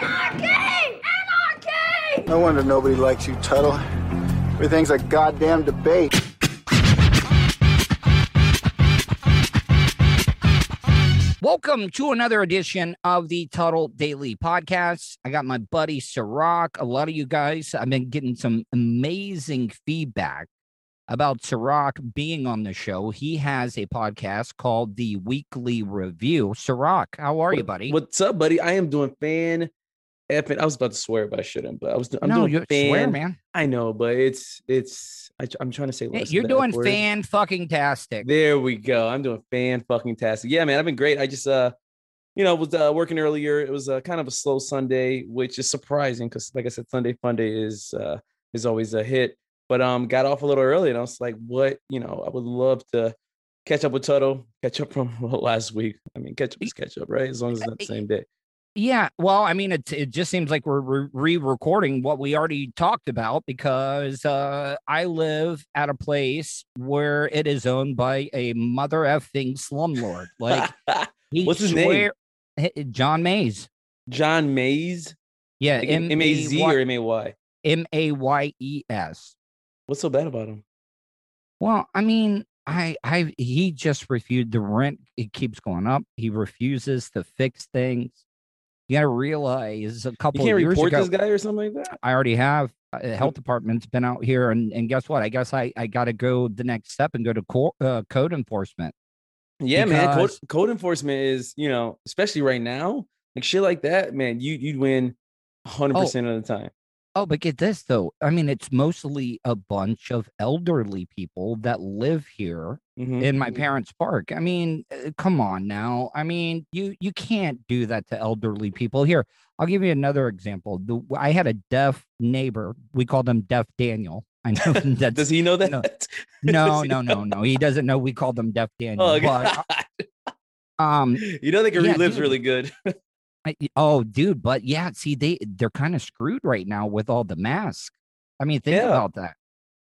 Anarchy! Anarchy! Anarchy! No wonder nobody likes you, Tuttle. Everything's a goddamn debate. Welcome to another edition of the Tuttle Daily Podcast. I got my buddy Ciroc. A lot of you guys, I've been getting some amazing feedback about Ciroc being on the show. He has a podcast called The Weekly Review. Ciroc, how are you, buddy? What's up, buddy? I am doing fan effing. I was about to swear, but I shouldn't. But I was. I'm no, doing you fan. swear, man. I know, but it's it's. I, am trying to say. Less you're doing fan fucking tastic. There we go. I'm doing fan fucking tastic. Yeah, man. I've been great. I just uh, you know, was uh, working earlier. It was uh, kind of a slow Sunday, which is surprising because, like I said, Sunday Fun Day is uh is always a hit. But um, got off a little early, and I was like, what? You know, I would love to catch up with Tuttle, catch up from last week. I mean, catch up is catch up, right? As long as it's not the same day. Yeah, well, I mean, it it just seems like we're re-recording what we already talked about because uh, I live at a place where it is owned by a mother effing slumlord. Like, What's his name? swear- H- John Mays. John Mays. Yeah, Like M A Z or M A Y. M A Y E S. What's so bad about him? Well, I mean, I I he just refused the rent. It keeps going up. He refuses to fix things. You got to realize a couple. You can't of years report ago. this guy or something like that. I already have. Uh, the health department's been out here, and, and guess what? I guess I, I got to go the next step and go to co- uh, code enforcement. Yeah, man. Code, code enforcement is, you know, especially right now, like shit like that, man. You you'd win hundred Oh. percent of the time. Oh, but get this though. I mean, it's mostly a bunch of elderly people that live here Mhm. in my parents' park. I mean, uh, come on now. I mean, you you can't do that to elderly people. Here, I'll give you another example. The, I had a deaf neighbor. We called him Deaf Daniel. I know that's Does he know that? no. No, no, no, no. He doesn't know we called him Deaf Daniel. Oh, but, um, you know they can yeah, relive really good. I- oh, dude, but yeah, see, they they're kind of screwed right now with all the masks. I mean, think Yeah. about that.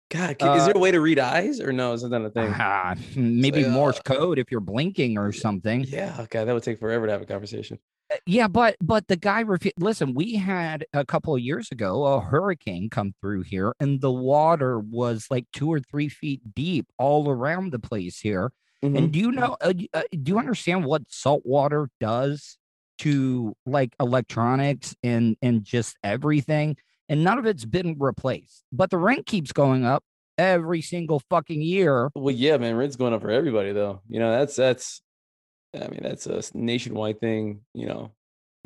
God, can- is there Uh, a way to read eyes or no? Is that not a thing? Ah, maybe like, Morse uh, code if you're blinking or something. Yeah, okay, that would take forever to have a conversation. Uh, Yeah, but but the guy refu- listen, we had a couple of years ago a hurricane come through here and the water was like 2 or 3 feet deep all around the place here. Mhm. And do you know uh, uh, do you understand what salt water does to like electronics and and just everything? And none of it's been replaced. But the rent keeps going up every single fucking year. Well, yeah, man, rent's going up for everybody though. You know, that's that's I mean, that's a nationwide thing, you know,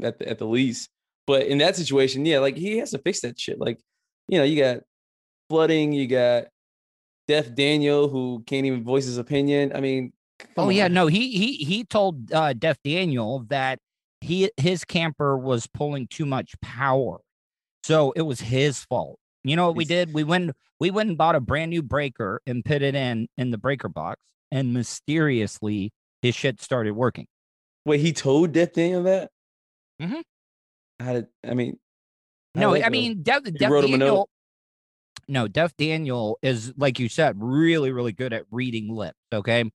at the, at the least. But in that situation, yeah, like he has to fix that shit. Like, you know, you got flooding, you got Deaf Daniel who can't even voice his opinion. I mean, Oh come yeah, no, he he he told uh Deaf Daniel that he his camper was pulling too much power. So it was his fault. You know what we did? We went we went and bought a brand new breaker and put it in in the breaker box and mysteriously his shit started working. Wait, he told Deaf Daniel that? Mhm. How did I mean? No, that I mean Deaf, Deaf wrote him a note? Daniel No, Deaf Daniel is like you said really really good at reading lips, okay?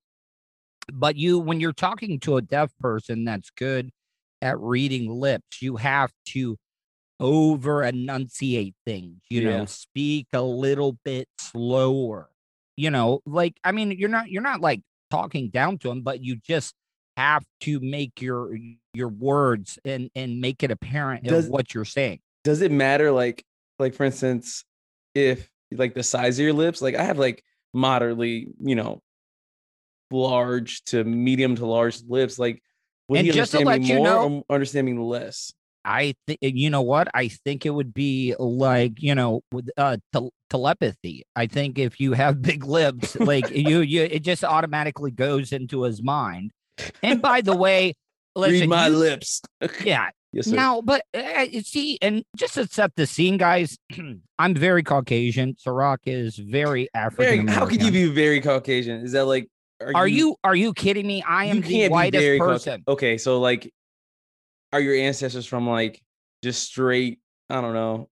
But you when you're talking to a deaf person that's good at reading lips, you have to over enunciate things, you Yeah. know, speak a little bit slower. You know, like I mean, you're not you're not like talking down to them, but you just have to make your your words and and make it apparent Does- what you're saying. does it matter like like for instance if like the size of your lips. Like I have like moderately, you know, large to medium to large lips. Like would And he just to let you more know- or understand me less? I think you know what I think it would be like you know with uh tel- telepathy. I think if you have big lips, like you you it just automatically goes into his mind. And by the way, listen, Read my you- lips. yeah. yes, sir. Now, but uh, you see, and just to set the scene, guys, I'm very Caucasian. Ciroc is very African how can you be very Caucasian? Is that like Are you are you kidding me? I am the whitest person. okay, so like are your ancestors from like just straight, I don't know.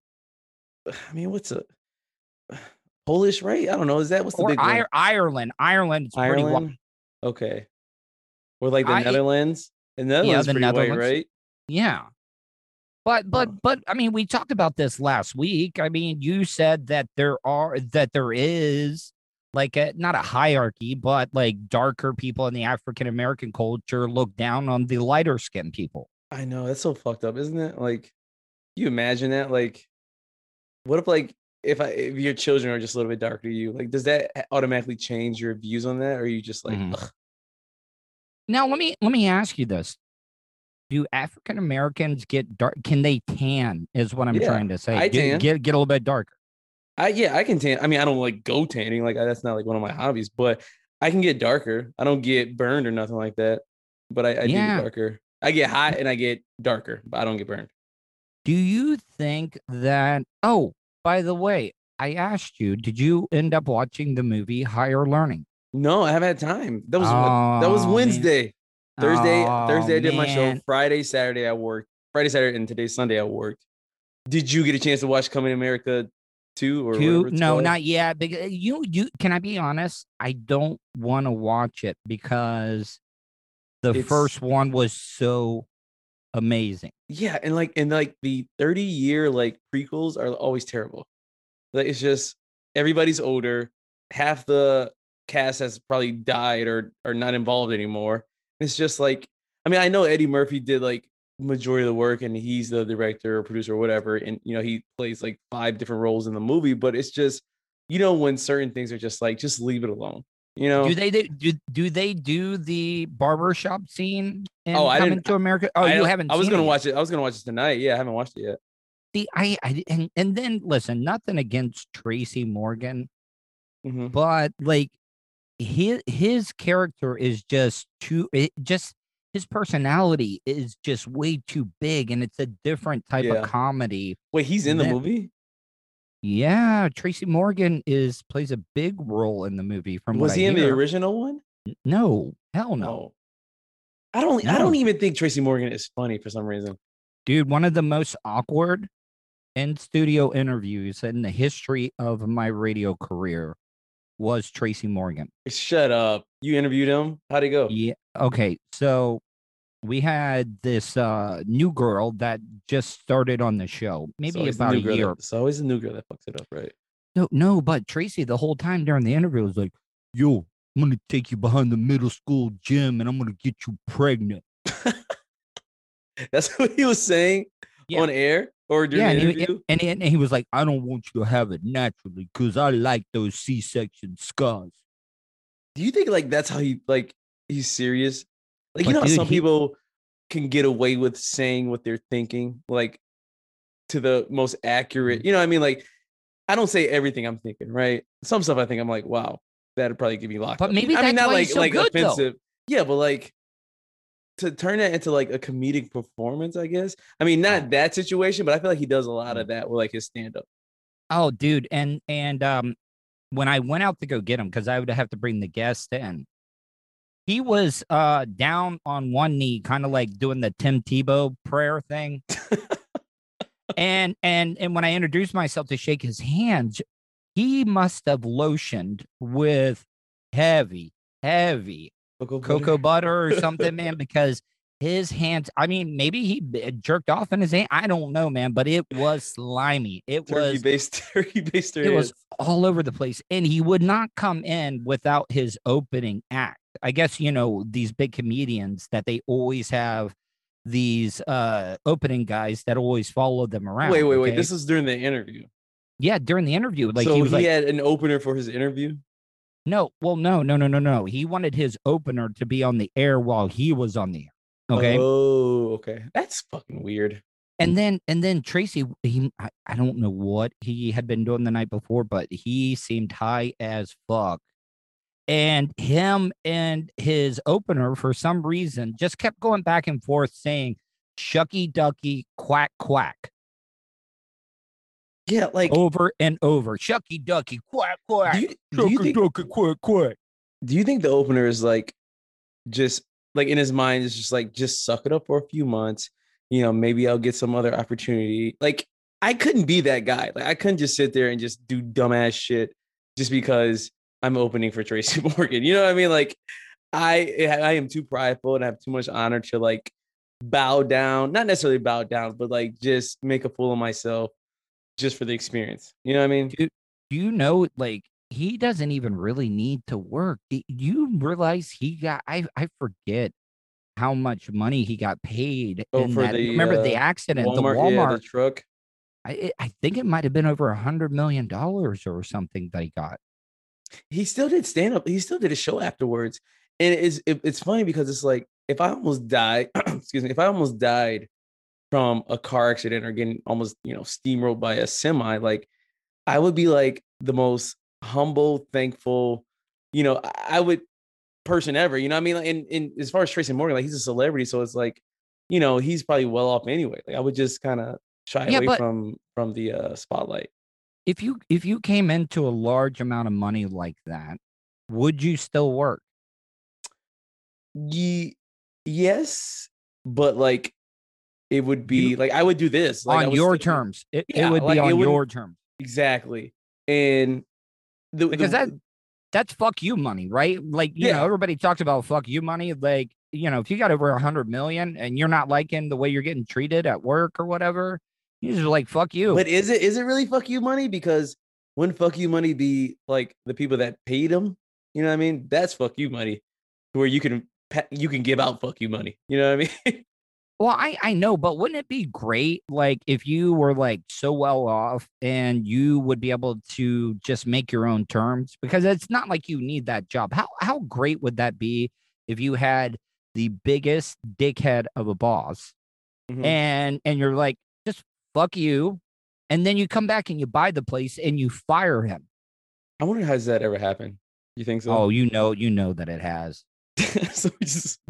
I mean, what's a Polish, right? I don't know. Is that what's the Or big one? Ir- Ireland. Ireland pretty. Ireland? Okay. Or like the I- Netherlands? The Netherlands the pretty white, Netherlands. right? Yeah. But but but I mean, we talked about this last week. I mean, you said that there are that there is like a not a hierarchy, but like darker people in the African American culture look down on the lighter skinned people. I know that's so fucked up, isn't it? Like, you imagine that? Like, what if like if I if your children are just a little bit darker to you, like, does that automatically change your views on that, or are you just like, Mhm. "Ugh, Now let me let me ask you this. Do African Americans get dark? Can they tan? Is what I'm Yeah, trying to say. I get, tan. get get a little bit darker. I yeah, I can tan. I mean, I don't like go tanning, like that's not like one of my hobbies, but I can get darker. I don't get burned or nothing like that, but I, I do get darker. I get hot and I get darker, but I don't get burned. Do you think that? Oh, by the way, I asked you. Did you end up watching the movie Higher Learning? No, I haven't had time. That was that was Oh, man. Wednesday. Thursday, oh, Thursday I Oh, did my show. Friday, Saturday I worked. Friday, Saturday, and today's Sunday I worked. Did you get a chance to watch Coming to America 2 or Two? No, called? not yet. Because uh, you, you can I be honest? I don't want to watch it because the It's- first one was so amazing. Yeah, and like and like the 30 year like prequels are always terrible. Like it's just everybody's older. Half the cast has probably died or are not involved anymore. It's just like I mean, I know Eddie Murphy did like majority of the work and he's the director or producer or whatever, and you know, he plays like five different roles in the movie, but it's just you know when certain things are just like just leave it alone. You know, Do they do, do they do the barbershop scene in Oh, I Coming didn't- to America? Oh, I you haven't. I was gonna it watch it. I was gonna watch it tonight. Yeah, I haven't watched it yet. See, I, I and and then listen, nothing against Tracy Morgan, Mhm. but like his his character is just too it just his personality is just way too big and it's a different type Yeah. of comedy. Wait, he's in the movie? Yeah, Tracy Morgan is plays a big role in the movie from Was he I in the original one? No, hell no. No. I don't I don't even think Tracy Morgan is funny for some reason. Dude, one of the most awkward in studio interviews in the history of my radio career was Tracy Morgan. Shut up. You interviewed him? How'd it go? Yeah. Okay. So we had this uh new girl that just started on the show, maybe about a girl year. That, it's always the new girl that fucks it up, right? No, no, but Tracy the whole time during the interview was like, "Yo, I'm gonna take you behind the middle school gym and I'm gonna get you pregnant." That's what he was saying Yeah. on air or during yeah, the and he, interview. and, he, and he was like, "I don't want you to have it naturally because I like those C-section scars." Do you think like that's how he like he's serious? Like you know how dude, some he- people can get away with saying what they're thinking, like to the most accurate. You know, what I mean, like I don't say everything I'm thinking, right? Some stuff I think I'm like, wow, that'd probably give me locked But up. maybe I mean, not like so like good, though. offensive. Yeah, but like to turn that into like a comedic performance, I guess. I mean, not that situation, but I feel like he does a lot Mm. of that with like his stand up. Oh, dude, and and um, when I went out to go get him, because I would have to bring the guest in, he was uh down on one knee, kind of like doing the Tim Tebow prayer thing. and and and when I introduced myself to shake his hand, he must have lotioned with heavy, heavy cocoa butter or something, man, because his hands. I mean, maybe he jerked off in his hand. I don't know, man, but it was slimy. It turkey was based turkey based it was all over the place and he would not come in without his opening act i guess you know these big comedians that they always have these uh opening guys that always follow them around Wait, wait, wait. This is during the interview. Yeah, during the interview, like so he was like, had an opener for his interview. no, well, no, no, no, no, no. He wanted his opener to be on the air while he was on the air. Okay. Oh, okay. That's fucking weird. And then and then Tracy, he I, I don't know what he had been doing the night before, but he seemed high as fuck. And him and his opener, for some reason, just kept going back and forth saying shucky ducky quack quack Yeah, like over and over. Shucky ducky quack quack. do you, do you think ducky quack quack. do you think the opener is like just like in his mind is just like just suck it up for a few months you know maybe i'll get some other opportunity like i couldn't be that guy like i couldn't just sit there and just do dumbass shit just because i'm opening for tracy morgan. You know what i mean? Like i i am too prideful and i have too much honor to like bow down not necessarily bow down but like just make a fool of myself just for the experience. You know what i mean? Do you know like he doesn't even really need to work. Do you realize he got i i forget how much money he got paid Oh, in for that, the, remember the uh, accident walmart, the yeah walmart the truck I, I think it might have been over a hundred million dollars or something that he got he still did stand up. He still did a show afterwards, and it's it, it's funny because it's like if I almost died, excuse me, if I almost died from a car accident or getting almost you know steamrolled by a semi, like I would be like the most humble, thankful, you know, I, would person ever. You know, what I mean, Like, and, and as far as Tracy Morgan, like he's a celebrity, so it's like, you know, he's probably well off anyway. Like I would just kind of shy Yeah, away but- from from the uh, spotlight. If you if you came into a large amount of money like that would you still work? Ye- yes, but like it would be like I would do this like, on your still- terms it, it would like, be on your terms. Exactly, and the, because the- that that's fuck you money right? Like you know everybody talks about fuck you money like you know if you got over a hundred million and you're not liking the way you're getting treated at work or whatever you just like fuck you But is it is it really fuck you money? Because wouldn't fuck you money be like the people that paid him? You know what I mean? That's fuck you money, where you can you can give out fuck you money. You know what I mean? Well, I I know, but wouldn't it be great like if you were like so well off and you would be able to just make your own terms because it's not like you need that job. How how great would that be if you had the biggest dickhead of a boss Mhm. and and you're like fuck you and then you come back and you buy the place and you fire him. I wonder has that ever happened? You think so? Oh, you know, you know that it has. so it's just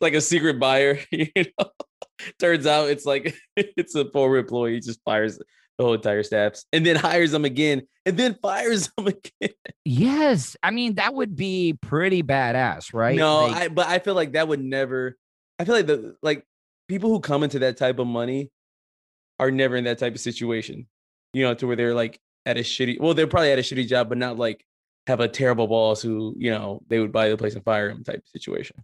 like a secret buyer, you know. Turns out it's like it's a former employee, he just fires the whole entire staffs and then hires them again and then fires them again. Yes, I mean that would be pretty badass, right? No, Like- I but I feel like that would never. I feel like the like people who come into that type of money are never in that type of situation. You know, to where they're like at a shitty. Well, they're probably at a shitty job, but not like have a terrible boss who you know they would buy the place and fire him type of situation.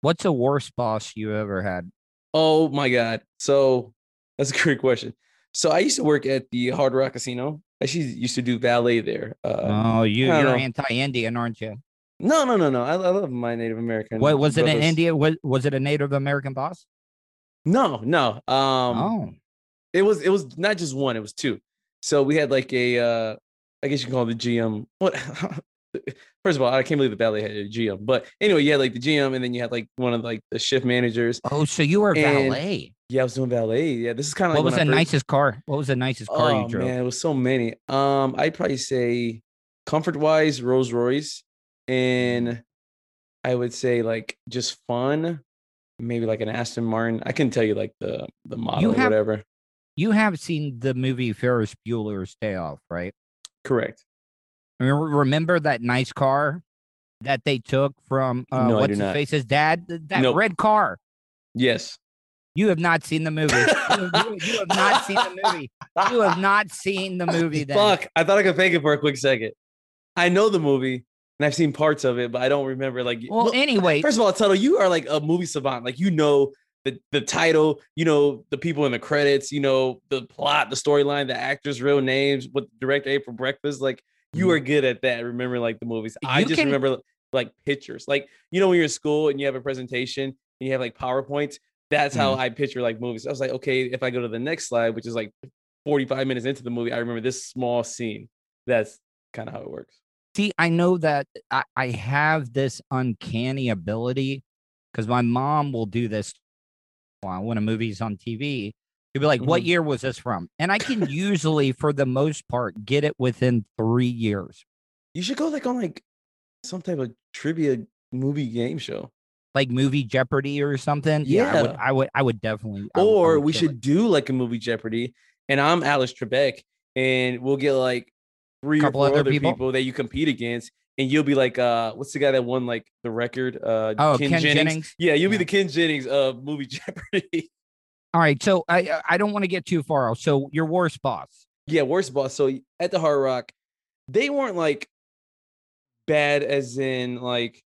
what's the worst boss you ever had? Oh my god! So that's a great question. So I used to work at the Hard Rock Casino. I used to do valet there. Uh, Oh, you, you're anti-Indian, aren't you? no, no, no, no. I, I love my Native American. What was it an brothers. India? Was, was it a Native American boss? No, no. Um, oh, it was it was not just one it was two so we had like a uh i guess you can call it the gm what first of all i can't believe the ballet had a gm but anyway you had like the gm and then you had like one of like the shift managers oh, so you were And valet. yeah i was doing ballet yeah this is kind of like what was the first- nicest car? What was the nicest car oh you drove? man it was so many um i'd probably say comfort wise rolls royce and i would say like just fun maybe like an aston martin i can tell you like the the model or have- whatever You have seen the movie Ferris Bueller's Day Off, right? correct Remember, that nice car that they took from uh, No, what's his face's dad? That Nope. red car. yes You have not seen the movie. you, you- you have not seen the movie. You have not seen the movie. Then. Fuck, I thought I could fake it for a quick second. I know the movie and I've seen parts of it, but I don't remember. Like, Well, look, anyway, first of all, Tuttle, you are like a movie savant. Like, you know the the title, you know the people in the credits, you know the plot, the storyline, the actors' real names, what the director ate for breakfast. Like, you are good at that. Remember, like the movies. I Mm-hmm. Just can- remember like pictures. Like, you know, when you're in school and you have a presentation and you have like PowerPoints. That's how Mm-hmm. I picture like movies. I was like, okay, if I go to the next slide, which is like 45 minutes into the movie, I remember this small scene. That's kind of how it works. See, I know that I, I have this uncanny ability because my mom will do this when a movie's on TV. you'll be like, What Mhm. year was this from? And I can usually, for the most part, get it within three years. You should go like on like some type of trivia movie game show. Like movie Jeopardy or something. Would Yeah. I would I would definitely I would- I Or would we kill it. should do like a movie Jeopardy, and I'm Alex Trebek, and we'll get like three Couple or four other other people? people? that you compete against, and you'll be like, uh, what's the guy that won like the record? Uh, Oh, Ken Jennings? Yeah, you'll Yeah. be the Ken Jennings of movie Jeopardy. All right. So I I don't want to get too far. off. So your worst boss. yeah, worst boss. So at the Hard Rock, they weren't like bad, as in like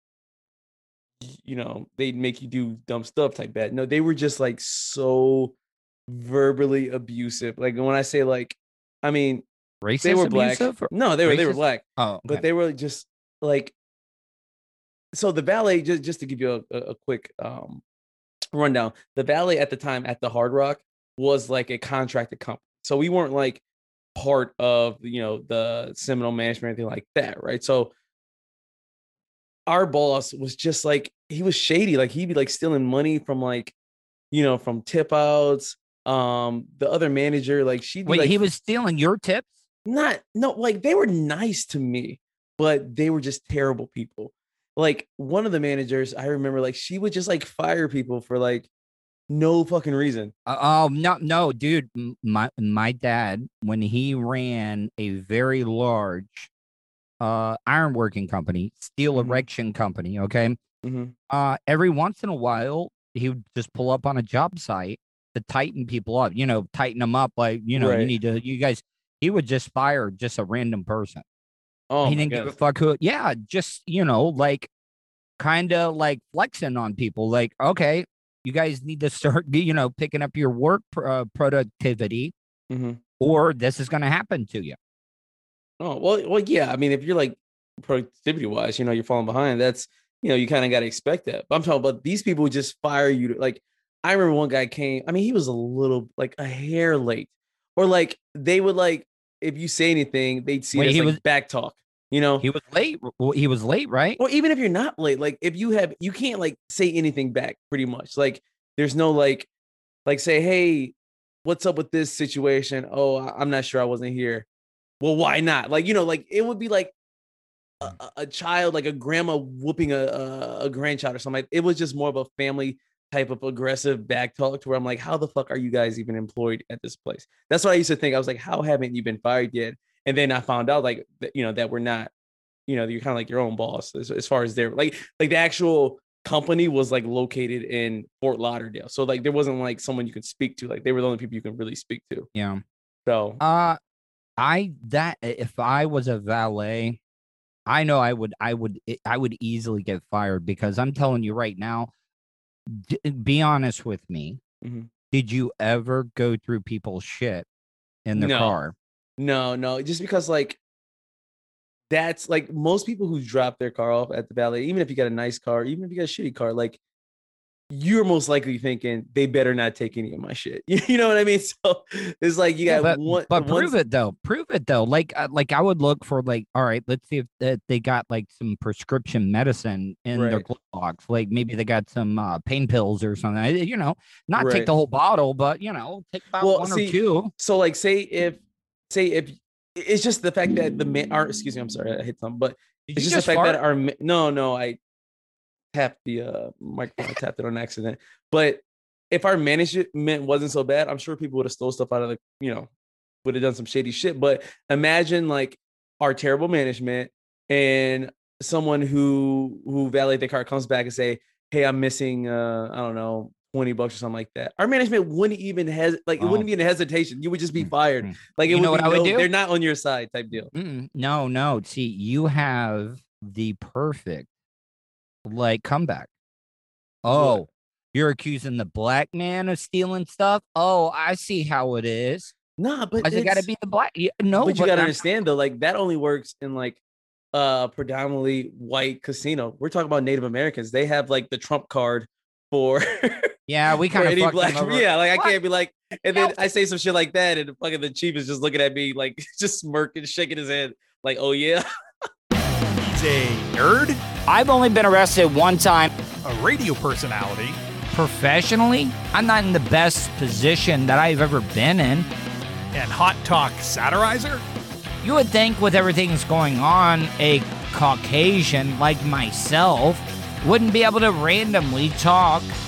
you know they'd make you do dumb stuff type bad. No, they were just like so verbally abusive. Like when I say like, I mean Racist they were black. abusive or- No, they were they were black, Oh, but they were just like. So the valet, just just to give you a, a, quick um rundown, the valet at the time at the Hard Rock was like a contracted company. So we weren't like part of you know the Seminole management or anything like that, right? So our boss was just like he was shady, like he'd be like stealing money from like you know from tip outs. Um, the other manager, like she'd Wait, like, he was stealing your tips? not no like they were nice to me but they were just terrible people like one of the managers i remember like she would just like fire people for like no fucking reason Uh, oh no, no, dude. My my dad, when he ran a very large uh ironworking company, steel Mhm. erection company, okay. Mhm. Uh every once in a while, he would just pull up on a job site to tighten people up, you know, tighten them up like, you know, you need to you guys he would just fire just a random person. Oh he didn't give a fuck who yeah, just you know, like kind of like flexing on people like, okay, you guys need to start, you know, picking up your work uh, productivity, Mhm. or this is going to happen to you. oh well well yeah i mean if you're like productivity wise you know you're falling behind that's you know you kind of got to expect that but i'm talking about these people just fire you to, like i remember one guy came i mean he was a little like a hair late or like they would like if you say anything they'd see Wait, it as he like was- back talk you know? He was late. He was late, right? Well, even if you're not late like if you have you can't like say anything back pretty much like there's no like like say hey what's up with this situation? Oh i'm not sure i wasn't here. Well why not? Like you know like it would be like a, mm. a- a child like a grandma whooping a, a a grandchild or something like it was just more of a family type of aggressive back talk to where i'm like how the fuck are you guys even employed at this place? That's what i used to think. I was like how haven't you been fired yet and then i found out like that, you know that we're not you know you're kind of like your own boss as, as far as their like like the actual company was like located in fort lauderdale so like there wasn't like someone you could speak to like they were the only people you could really speak to Yeah. so Uh, I that if I was a valet, I know I would, I would, I would easily get fired because I'm telling you right now. D- be honest with me. Mhm. Did you ever go through people's shit in the No. car? No no just because like that's like most people who drop their car off at the valet even if you got a nice car even if you got a shitty car like you're most likely thinking they better not take any of my shit you know what i mean so it's like you Yeah, got but, one but one- prove it though. Prove it though. Like, uh, like I would look for like, all right, let's see if that they got like some prescription medicine in their Right. glove box. Like maybe they got some uh, pain pills or something. You know, not take the whole bottle, but you know, take about Well, one see, or two. so like say if say if it's just the fact that the man or excuse me i'm sorry i hit something but Did it's just, just the fact that our no no i tapped the uh microphone I tapped it on accident but if our management wasn't so bad i'm sure people would have stole stuff out of the you know would have done some shady shit but imagine like our terrible management and someone who who valet the car comes back and say hey i'm missing uh i don't know 20 bucks or something like that our management wouldn't even has like it Oh. wouldn't be in hesitation you would just be Mm, fired mm. like it You would know what be I would no- do? they're not on your side type deal Mm-mm. No, no. See, you have the perfect like comeback. Oh, you're accusing the black man of stealing stuff. Oh, I see how it is. nah but it got to be the black? Yeah, no, but you got to understand though, like that only works in like uh predominantly white casino. We're talking about Native Americans. They have like the trump card for Yeah, we for kind of black. them over. Yeah, like I What? can't be like, and then I say some shit like that, and fucking the chief is just looking at me like just smirking, shaking his head, like, "Oh yeah." He's a nerd, I've only been arrested one time a radio personality, professionally. I'm not in the best position that I've ever been in. and hot talk satirizer. You would think with everything that's going on, a Caucasian like myself wouldn't be able to randomly talk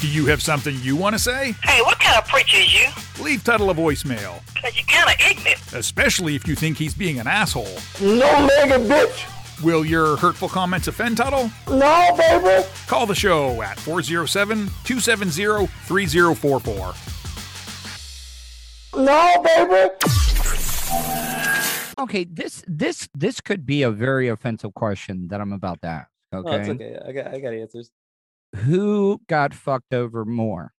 Do you have something you want to say? Hey, what kind of preacher is you? Leave Tuttle a voicemail, Cause you're kind of ignorant. especially if you think he's being an asshole. No nigga, bitch. Will your hurtful comments offend Tuttle? No, baby. Call the show at 407 270 3044. No, baby. Okay, this this this could be a very offensive question that I'm about to ask. Okay. Oh, it's okay. I got I got answers. Who got fucked over more?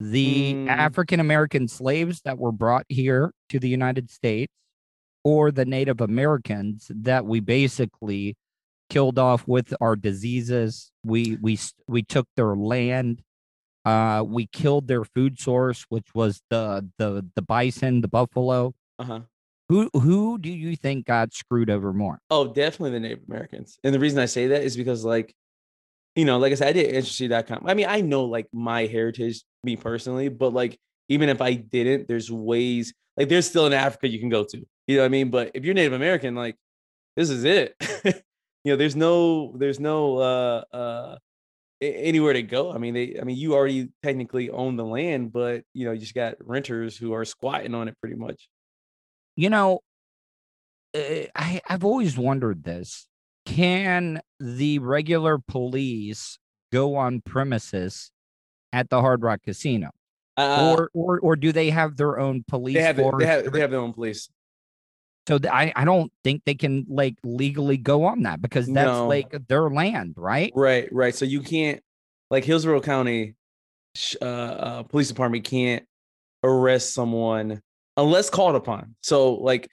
The Mm. African American slaves that were brought here to the United States or the Native Americans that we basically killed off with our diseases. We we we took their land. Uh, we killed their food source, which was the the the bison, the buffalo. Uh huh. Who who do you think got screwed over more? Oh, definitely the Native Americans. And the reason I say that is because, like, you know, like I said, I did ancestry.com. I mean, I know like my heritage, me personally, but like, even if I didn't, there's ways, like, there's still in Africa you can go to. You know what I mean? But if you're Native American, like, this is it. you know, there's no, there's no, uh, uh, anywhere to go. I mean, they, I mean, you already technically own the land, but you know, you just got renters who are squatting on it pretty much. You know, uh, I I've always wondered this. Can the regular police go on premises at the Hard Rock Casino, Uh, or or or do they have their own police they have, force? they have, they have their own police. so th- I I don't think they can like legally go on that because that's No. like their land, right? Right, right. So you can't, like Hillsborough County uh, uh, Police Department can't arrest someone unless called upon. So like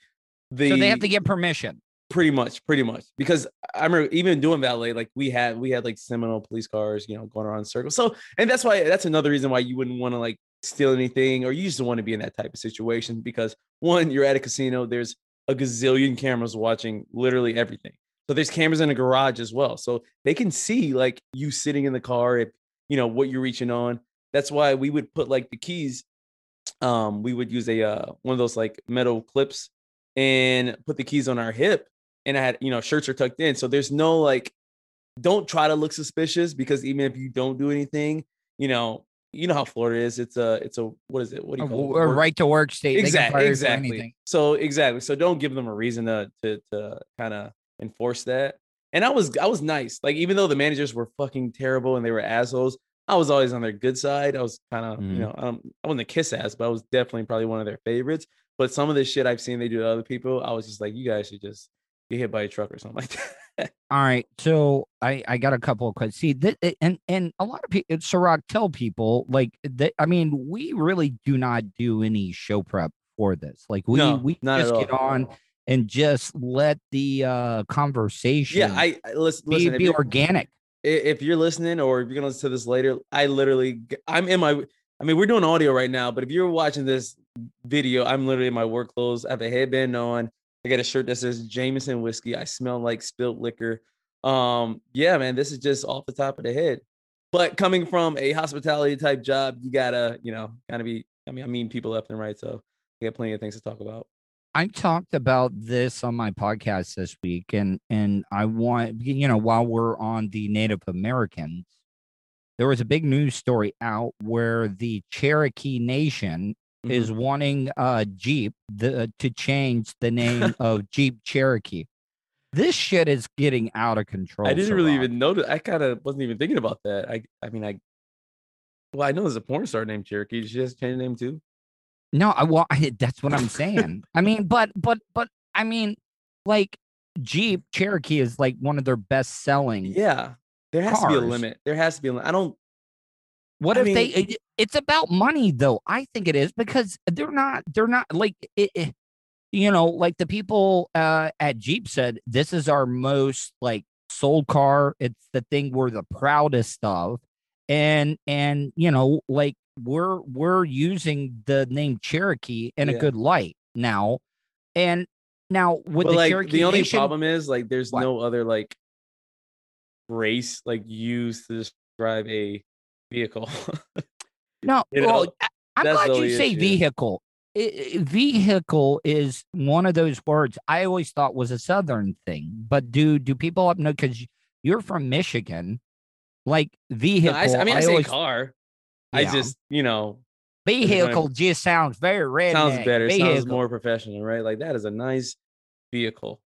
the so they have to get permission. Pretty much, pretty much. Because I remember even doing valet, like we had we had like Seminole police cars, you know, going around in circles. So and that's why that's another reason why you wouldn't want to like steal anything or you just want to be in that type of situation because one, you're at a casino, there's a gazillion cameras watching literally everything. So there's cameras in the garage as well. So they can see like you sitting in the car, if you know what you're reaching on. That's why we would put like the keys. Um, we would use a uh, one of those like metal clips and put the keys on our hip. And I had, you know, shirts are tucked in. So there's no like, don't try to look suspicious because even if you don't do anything, you know, you know how Florida is. It's a, it's a, what is it? What do you call it? w- a right to work state. Exactly fire you for exactly so exactly so don't give them a reason to to, to kind of enforce that and i was i was nice like even though the managers were fucking terrible and they were assholes i was always on their good side i was kind of Mhm. you know I, don't, I wasn't a kiss ass but i was definitely probably one of their favorites but some of the shit i've seen they do to other people i was just like you guys should just get hit by a truck or something like that All right, so I I got a couple of questions. See, th- and and a lot of people, Ciroc, tell people like that. I mean, we really do not do any show prep for this. Like we No, we just get on and just let the uh conversation yeah i I- listen, be, listen be organic. if you're listening or if you're gonna listen to this later, I literally I'm in my I mean we're doing audio right now, but if you're watching this video, I'm literally in my work clothes. I have a headband on. I got a shirt that says Jameson whiskey. I smell like spilled liquor. Um, yeah, man, this is just off the top of the head. But coming from a hospitality type job, you gotta, you know, gotta be. I mean, I mean people left and right, so we got plenty of things to talk about. I talked about this on my podcast this week, and and I want you know while we're on the Native Americans, there was a big news story out where the Cherokee Nation Mhm. is wanting uh Jeep the, to change the name of Jeep Cherokee. This shit is getting out of control. I didn't really even notice. I kind of wasn't even thinking about that. I I mean I well I know there's a porn star named Cherokee. Did she just change the name too? No, I well, I, that's what I'm saying. I mean, but but but I mean, like Jeep Cherokee is like one of their best selling. Yeah. There has to be a limit. There has to be a limit. I don't What I if they? it- it's about money, though. I think it is because they're not. They're not like it, it- you know, like the people uh, at Jeep said. This is our most like sold car. It's the thing we're the proudest of, and and you know, like we're we're using the name Cherokee in a good light now, and now with the like Cherokee the only Nation- problem is like there's What? no other like race like used to describe a vehicle. No, You know, well, I- I'm glad you only say vehicle. I- I- vehicle is one of those words I always thought was a southern thing, but do do people up know because you're from Michigan, like No, vehicle? I, s- I mean I, say always, car. I just, you know, vehicle just sounds very redneck. sounds better, sounds more professional, right? Like that is a nice vehicle.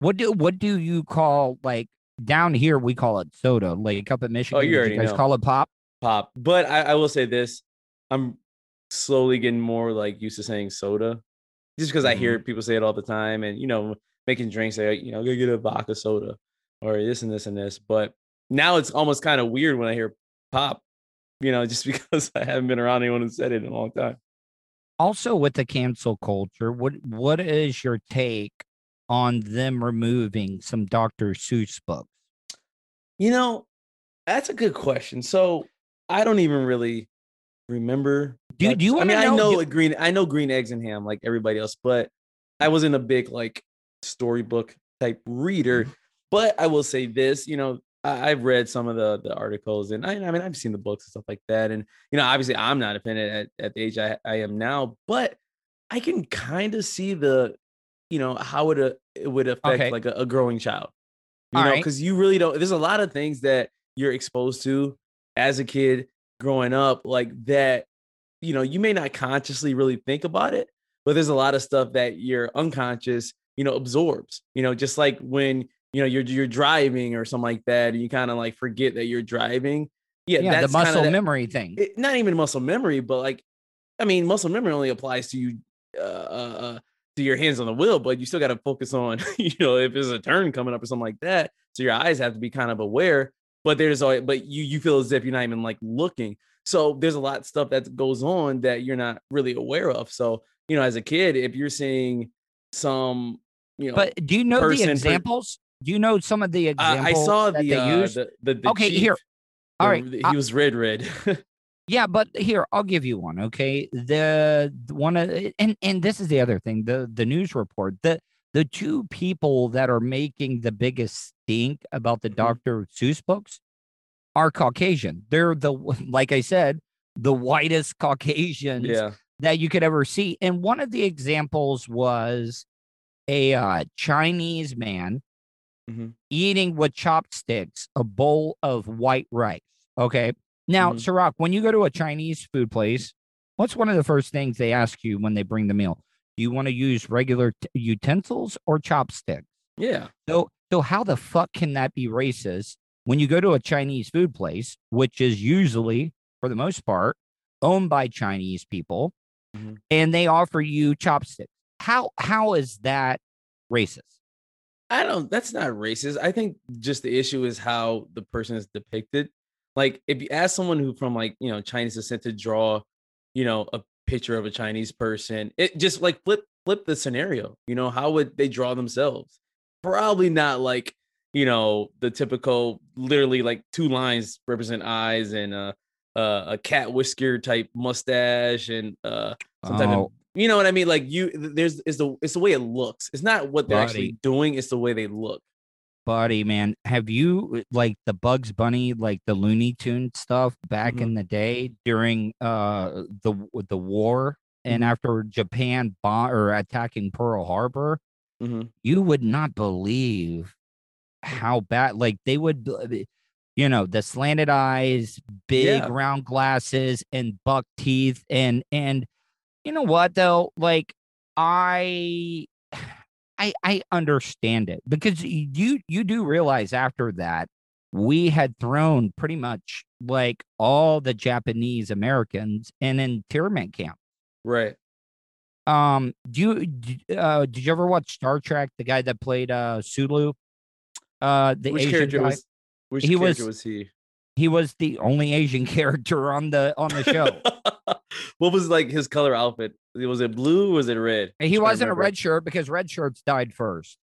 What do what do you call like down here? We call it soda. Like up in oh, Michigan, you did already guys know. call it pop. Pop. But I, I will say this. I'm slowly getting more like used to saying soda. Just because I hear Mm-hmm. people say it all the time and you know, making drinks say, you know, go get a vodka soda or this and this and this. But now it's almost kind of weird when I hear pop, you know, just because I haven't been around anyone who said it in a long time. Also, with the cancel culture, what what is your take on them removing some Dr. Seuss books? You know, that's a good question. So I don't even really remember. Do- much. do you I mean, wanna I know- know do- green. I know green eggs and ham like everybody else, but I wasn't a big like storybook type reader. Mm-hmm. But I will say this, you know, I, I've read some of the the articles, and I, I mean, I've seen the books and stuff like that. And you know, obviously, I'm not offended at, at the age I, I am now, but I can kind of see the, you know, how it uh, it would affect Okay. like a, a growing child. You All know, right. because you really don't. There's a lot of things that you're exposed to as a kid growing up, like that. You know, you may not consciously really think about it, but there's a lot of stuff that your unconscious, you know, absorbs. You know, just like when you know you're you're driving or something like that, and you kind of like forget that you're driving. Yeah, Yeah, that's the muscle that- memory thing. it, not even muscle memory, but like, I mean, muscle memory only applies to you, uh, uh, uh, to your hands on the wheel, but you still got to focus on, you know, if there's a turn coming up or something like that. So your eyes have to be kind of aware, but there's always, but you, you feel as if you're not even like looking. So there's a lot of stuff that goes on that you're not really aware of. So, you know, as a kid, if you're seeing some, you know, But do you know the examples? Do you know some of the I, examples I saw that the, they uh, use? the, the, the Okay, chief, here. all right right, I- he was red, red. Yeah, but here I'll give you one. Okay, the the one of and and this is the other thing. The the news report the the two people that are making the biggest stink about the Mhm. Dr. Seuss books are Caucasian. They're the like I said, the whitest Caucasians yeah. that you could ever see. And one of the examples was a uh, Chinese man Mhm. eating with chopsticks a bowl of white rice. Okay. Now, Mhm. Ciroc, when you go to a Chinese food place, what's one of the first things they ask you when they bring the meal? Do you want to use regular t- utensils or chopsticks? Yeah. So, so how the fuck can that be racist when you go to a Chinese food place, which is usually, for the most part, owned by Chinese people, Mhm. and they offer you chopsticks? How how is that racist? I don't. That's not racist. I think just the issue is how the person is depicted. Like if you ask someone who from like you know Chinese descent to draw, you know, a picture of a Chinese person, it just like flip flip the scenario. You know, how would they draw themselves? Probably not like you know the typical, literally like two lines represent eyes and uh, uh, a cat whisker type mustache and uh, some type of Oh. you know what I mean? Like you, there's it's the it's the way it looks. It's not what they're actually doing. It's the way they look. Buddy, man, have you like the Bugs Bunny, like the Looney Tune stuff back Mhm. in the day during uh the the war and Mhm. after Japan bomb or attacking Pearl Harbor? Mhm. you would not believe how bad like they would you know, the slanted eyes, big Yeah. round glasses, and buck teeth, and and you know what though, like I. I, I understand it because you you do realize after that we had thrown pretty much like all the Japanese Americans in internment camp. Right. Um, do you uh did you ever watch Star Trek? The guy that played uh Sulu, uh the Which Asian character guy. was? Which He character was- was he? he was the only Asian character on the on the show. what was like his color outfit? Was it blue? or Was it red? he wasn't a red shirt because red shirts died first.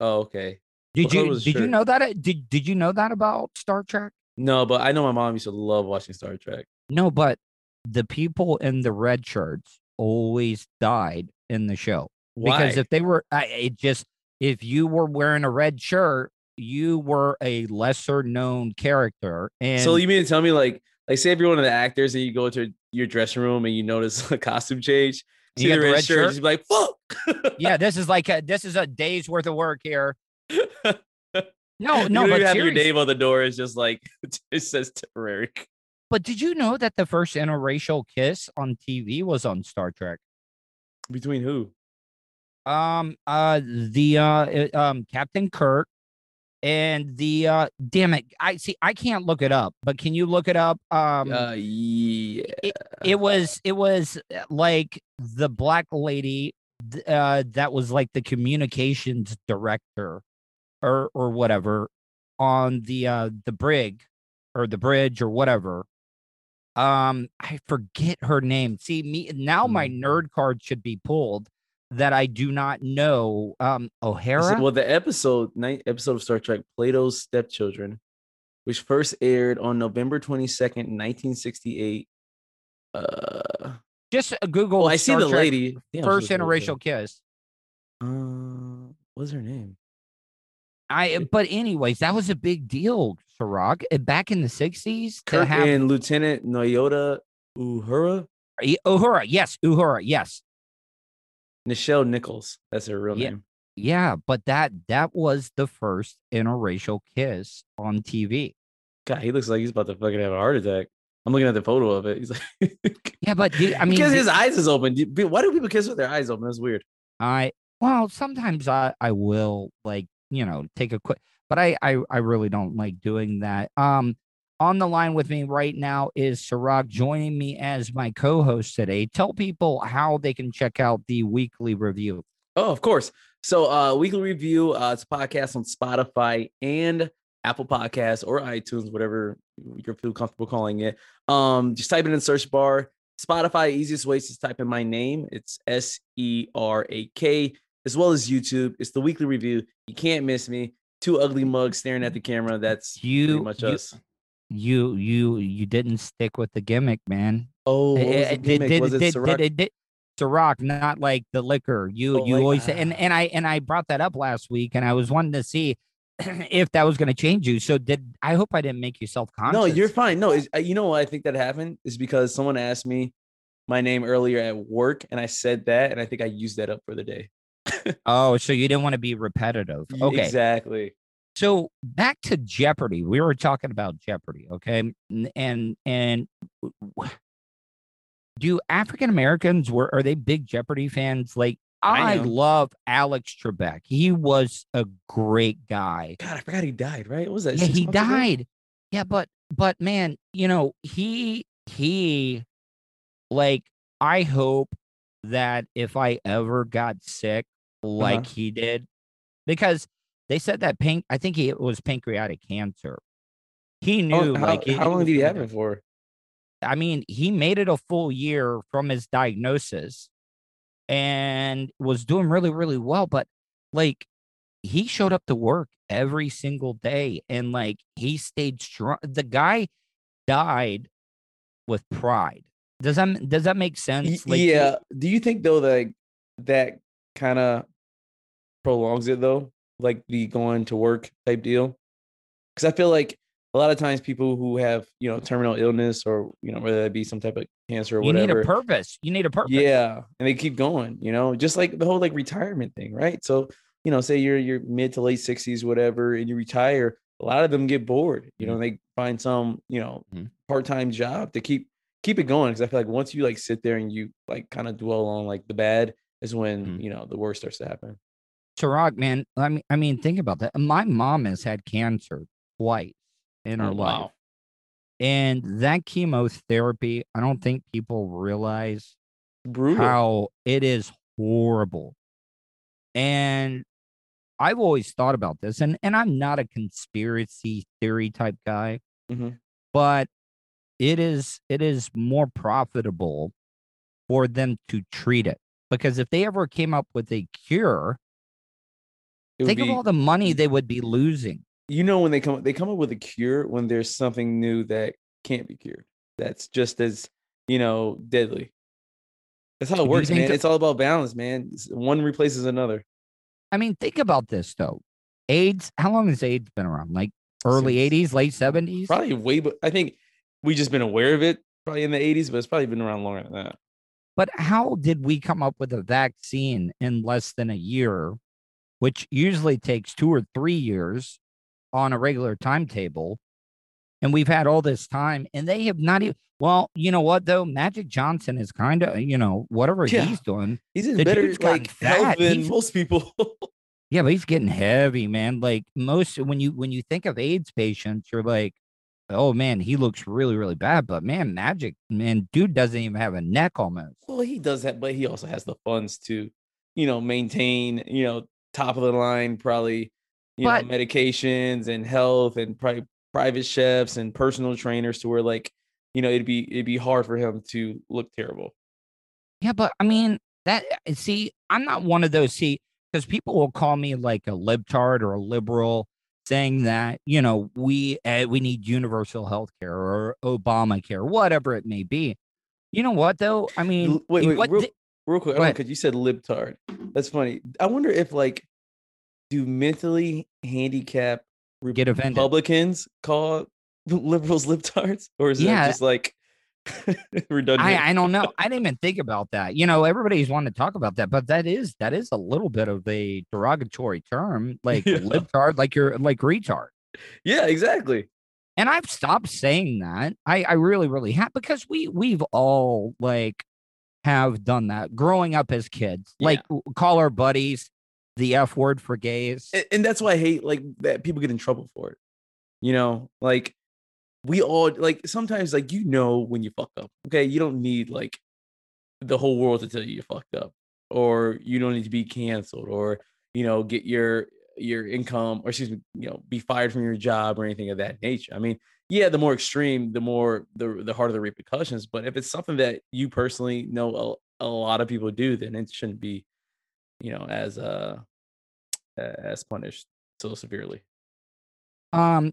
Oh, okay. Did What you did you know that? uh, Did did you know that about Star Trek? No, but I know my mom used to love watching Star Trek. No, but the people in the red shirts always died in the show. because if they were I, it just if you were wearing a red shirt you were a lesser known character and so you mean to tell me like like say if you're one of the actors and you go to your dressing room and you notice a costume change, You the red, red shirt, shirt? like fuck. yeah this is like a, this is a day's worth of work here no no don't but have your name on the door. is just like it says temporary. But did you know that the first interracial kiss on tv was on star trek Between who? um uh the uh um captain kirk and the uh damn it i see i can't look it up but can you look it up um uh, yeah. it was it was uh, like the black lady uh that was like the communications director or or whatever on the uh the brig or the bridge or whatever um i forget her name see me now my Mm. nerd card should be pulled that i do not know um o'hara it- Well, the episode night episode of Star Trek, Plato's Stepchildren, which first aired on November 22nd, 1968. Uh, just uh, google well, I see Star the Trek lady. First interracial kiss good. Uh, what's her name? I but anyways that was a big deal Serak. Uh, back in the 60s to have and Lieutenant Nyota Uhura. Uhura, yes, Uhura, yes, Nichelle Nichols. That's her real Yeah. name. yeah. But that that was the first interracial kiss on TV. God, he looks like he's about to fucking have a heart attack. I'm looking at the photo of it. He's like, Yeah, but do- I mean, because his eyes is open. Why do people kiss with their eyes open? That's weird. I well, sometimes I I will like you know take a quick, but I I I really don't like doing that. Um, on the line with me right now is Serak joining me as my co-host today. Tell people how they can check out the weekly review. Oh, of course. So, uh, weekly review. Uh, it's a podcast on Spotify and Apple Podcasts or iTunes, whatever you feel comfortable calling it. Um, just type it in search bar. Spotify, easiest way is to type in my name. It's S E R A K, as well as YouTube. It's the weekly review. You can't miss me. Two ugly mugs staring at the camera. That's You pretty much you, us. you you you didn't stick with the gimmick, man. Oh, eh, did- gimmick? did- was it did- Serak? did- did- did- Serak, not like the liquor. You Oh, you like- always say, and ah. and I and I brought that up last week, and I was wanting to see if that was going to change you. So did I hope I didn't make you self conscious? No, you're fine. No, uh, you know why I think that happened is because someone asked me my name earlier at work, and I said that, and I think I used that up for the day. Oh, so you didn't want to be repetitive. Okay. exactly. So back to Jeopardy. We were talking about Jeopardy, okay? And and do African Americans were are they big Jeopardy fans? Like I I, love Alex Trebek. He was a great guy. God, I forgot he died. Right? What was that? Yeah, he months ago? died. Yeah, but but man, you know, he he like I hope that if I ever got sick like Uh-huh. he did, because they said that panc I think he, it was pancreatic cancer. He How, knew how, like it- how long did he have it for? I mean, he made it a full year from his diagnosis and was doing really, really well. But like, he showed up to work every single day and like he stayed strong. The guy died with pride. Does that does that make sense? Like, yeah. Do you think though that that kind of prolongs it though, like the going to work type deal? Because I feel like a lot of times people who have you know terminal illness or you know whether that be some type of cancer or whatever. you need a purpose. You need a purpose. Yeah, and they keep going, you know, just like the whole like retirement thing, right? So, you know, say you're you're mid to late 60s, whatever, and you retire. a lot of them get bored. You know, they find some you know Mhm. part time job to keep keep it going. Because I feel like once you like sit there and you like kind of dwell on like the bad is when Mhm. you know the worst starts to happen. Tarak, man, I mean, I mean, think about that. My mom has had cancer twice in her Oh, life. wow. And that chemotherapy, I don't think people realize Brutal. how it is horrible. And I've always thought about this, and, and I'm not a conspiracy theory type guy, Mhm. but it is it is more profitable for them to treat it. Because if they ever came up with a cure, Think of all the money they would be losing. you know when they come they come up with a cure when there's something new that can't be cured that's just as you know deadly that's how it works man that- it's all about balance man one replaces another I mean, think about this though. AIDS, how long has AIDS been around? Like early Since- 80s, late 70s? probably way but i think we just been aware of it probably in the 80s but it's probably been around longer than that But how did we come up with a vaccine in less than a year, which usually takes two or three years on a regular timetable? And we've had all this time, and they have not even. Well, you know what though? Magic Johnson is kind of, you know, whatever Yeah. he's doing. he's in better like health than most people Yeah, but he's getting heavy, man. Like most when you when you think of AIDS patients, you're like, oh man, he looks really, really bad. But man, Magic, man, dude doesn't even have a neck almost. well he does that but he also has the funds to you know maintain you know top of the line probably you But- know medications and health and pri- private chefs and personal trainers to where like you know it'd be it'd be hard for him to look terrible Yeah, but I mean that. uh, See, I'm not one of those. See, because people will call me like a libtard or a liberal, saying that you know we uh, we need universal health care or Obamacare, whatever it may be. You know what though? I mean, wait, wait, what real, real quick, because you said libtard. That's funny. I wonder if like, do mentally handicapped Get offended. Republicans call liberals libtards, or is Yeah. that just like redundant? I, I don't know. I didn't even think about that. You know, everybody's wanting to talk about that, but that is that is a little bit of a derogatory term, like Yeah. libtard, like you're like retard. yeah, exactly. And I've stopped saying that. I, I really, really have because we we've all like have done that growing up as kids. Like call our buddies the F word for gays. and, and that's why I hate like that people get in trouble for it. You know, like we all like sometimes like you know when you fuck up. Okay, you don't need like the whole world to tell you you fucked up, or you don't need to be canceled, or you know get your your income or excuse me, you know, be fired from your job or anything of that nature. I mean, yeah, the more extreme, the more the the harder the repercussions. But if it's something that you personally know a, a lot of people do, then it shouldn't be, you know, as uh as punished so severely. Um,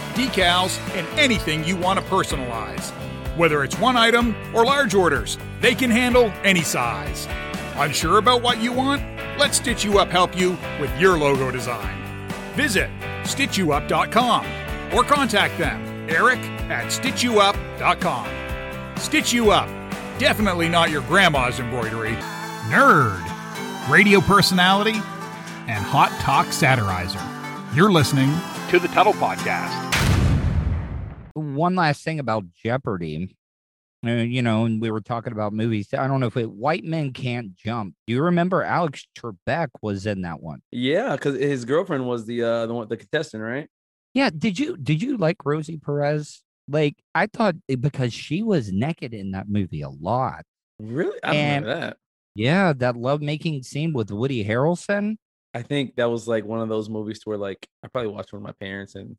decals, and anything you want to personalize. Whether it's one item or large orders, they can handle any size. Unsure about what you want? Let Stitch You Up help you with your logo design. Visit StitchYouUp.com or contact them, Eric at StitchYouUp.com. Stitch You Up, definitely not your grandma's embroidery. Nerd, radio personality, and hot talk satirizer. You're listening to the Tuttle Podcast. one last thing about Jeopardy. Uh, you know, and we were talking about movies. I don't know if it White Men Can't Jump. Do you remember Alex Trebek was in that one? Yeah, because his girlfriend was the uh the one the contestant, right? Yeah. Did you did you like Rosie Perez? Like I thought because she was naked in that movie a lot. Really? I And- remember that. Yeah, that lovemaking scene with Woody Harrelson. I think that was like one of those movies to where like I probably watched with my parents and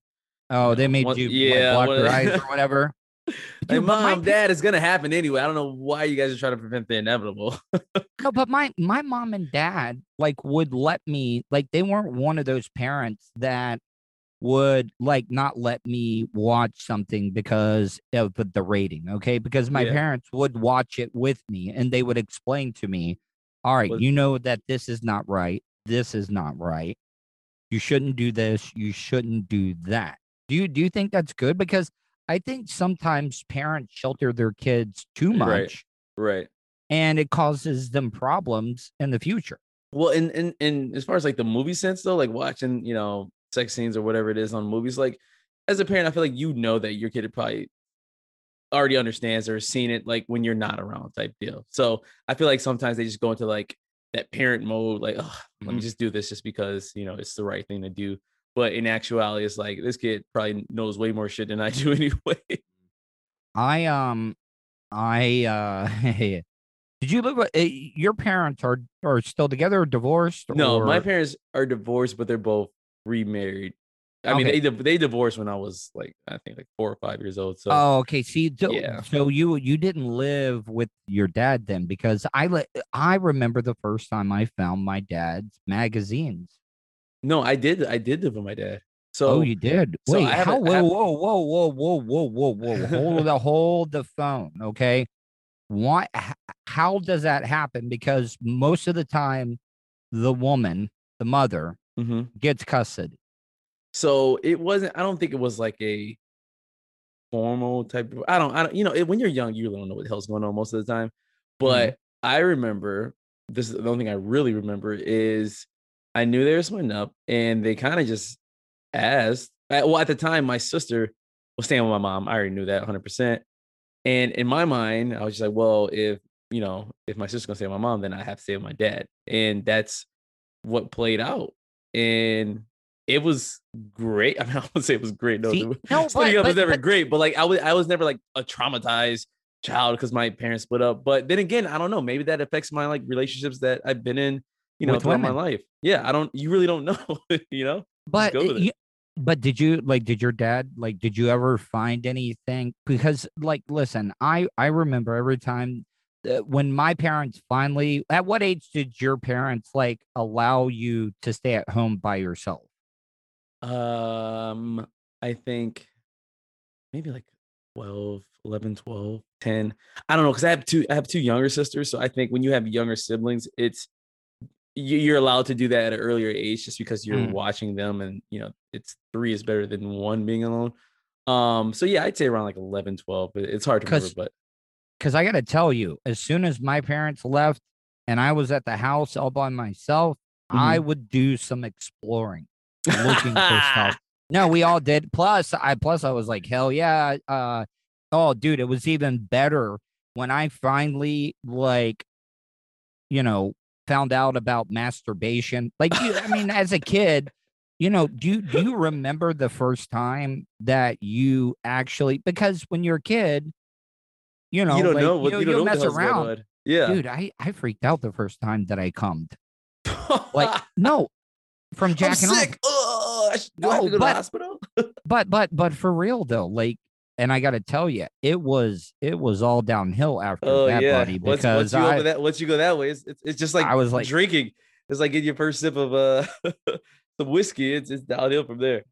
Oh, they made One- you yeah, like, block your eyes or whatever. like, Dude, but my mom, dad, it's gonna happen anyway. I don't know why you guys are trying to prevent the inevitable. No, but my my mom and dad like would let me like they weren't one of those parents that would like not let me watch something because of the, the rating. Okay. Because my Yeah. parents would watch it with me and they would explain to me, all right, Was- you know that this is not right. This is not right. You shouldn't do this. You shouldn't do that. Do you do you think that's good? Because I think sometimes parents shelter their kids too eh, much Right. Right. and it causes them problems in the future. Well, in in in as far as like the movie sense though, like watching, you know, sex scenes or whatever it is on movies, like as a parent, I feel like you know that your kid probably already understands or seen it like when you're not around type deal. So I feel like sometimes they just go into like that parent mode, like, oh, let me Mhm. just do this just because you know it's the right thing to do. But in actuality, it's like this kid probably knows way more shit than I do anyway. I um I uh did you live with uh, your parents are are still together or divorced? no, my parents are divorced, but they're both remarried. I mean, they they divorced when I was like I think like four or five years old. So Oh, okay. See, so, Yeah. so you you didn't live with your dad then because I let I remember the first time I found my dad's magazines. no, I did I did live with my dad. So oh, you did. so Wait, how? Whoa, have- whoa, whoa, whoa, whoa, whoa, whoa, whoa! Hold the hold the phone, okay? Why? How does that happen? Because most of the time, the woman, the mother, Mhm. gets custody. So it wasn't. I don't think it was like a formal type. Of, I don't. I don't. You know, it, when you're young, you really don't know what the hell's going on most of the time. Mm-hmm. But I remember this. is The only thing I really remember is I knew they were splitting up, and they kind of just asked. Well, at the time, my sister was staying with my mom. I already knew that 100. percent And in my mind, I was just like, well, if you know, if my sister's gonna stay with my mom, then I have to stay with my dad, and that's what played out. And it was great. I mean, I would say it was great. No, See, no, splitting but- up was but- never but- great, but like I was, I was never like a traumatized child because my parents split up. But then again, I don't know. Maybe that affects my like relationships that I've been in, you know, With throughout my life. Yeah, I don't. You really don't know, you know. But go with it. you, but did you like? Did your dad like? Did you ever find anything? Because like, listen, I I remember every time uh, when my parents finally. At what age did your parents like allow you to stay at home by yourself? Um, I think maybe like 12, 11, 12, 10. I don't know because I have two I have two younger sisters, so I think when you have younger siblings, it's you- you're allowed to do that at an earlier age just because you're Mm. watching them and you know it's three is better than one being alone. Um, so yeah, I'd say around like 11, 12. but It's hard to remember, 'Cause- but Because I got to tell you, as soon as my parents left and I was at the house all by myself, I Mm-hmm. would do some exploring, looking for stuff. No, we all did. Plus, I plus I was like, hell yeah. Uh, oh, dude, it was even better when I finally like, you know, found out about masturbation. Like, you, I mean, as a kid, you know, do you, do you remember the first time that you actually? Because when you're a kid, you know, you don't like, know what you, you don't know mess the hell's going around. Yeah. Dude, I, I freaked out the first time that I cummed. Like, no, from I'm jacking off. sick. Sh- do I have No, to go to but- the hospital? but but but for real though like and i gotta tell you it was it was all downhill after Oh that yeah. buddy Once, because once you I, that, once you go that way, it's, it's, it's just like I was like- drinking. It's like getting your first sip of uh some whiskey. It's it's downhill from there.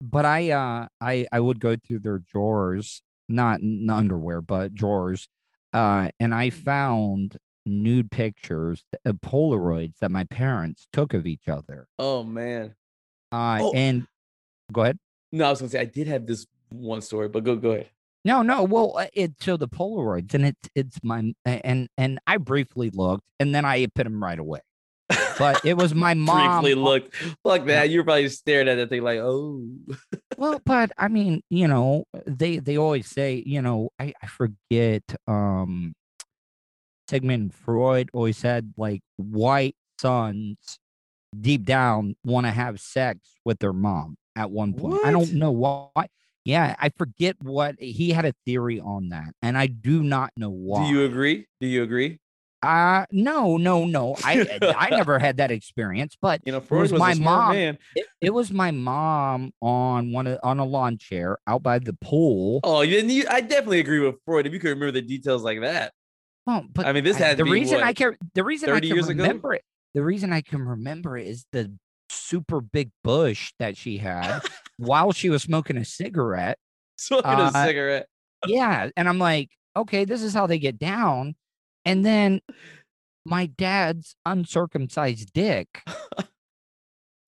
but i uh i i would go through their drawers not n- underwear but drawers uh and i found nude pictures uh, polaroids that my parents took of each other Oh man. uh Oh. and go ahead No, I was gonna say I did have this one story, but go go ahead. No, no. Well, uh, it so the Polaroids, and it's it's my and and I briefly looked, and then I put them right away. But it was my mom. Briefly looked. Fuck that. You were probably staring at that thing like, oh. Well, but I mean, you know, they they always say, you know, I I forget. Um, Sigmund Freud always said like white sons deep down want to have sex with their mom at one point. I don't know why. Yeah, I forget what he had a theory on that, and I do not know why. Do you agree? Do you agree? Uh no, no, no. I I never had that experience, but You know, it was was, my mom. it, it was my mom on one of, on a lawn chair out by the pool. Oh, you, you I definitely agree with Freud. If you could remember the details like that. Well, but I mean, this I- had the reason I what, can the reason I can years ago? remember it. The reason I can remember it is the super big bush that she had, while she was smoking a cigarette. Smoking Uh, a cigarette. Yeah. And I'm like, okay, this is how they get down. And then my dad's uncircumcised dick.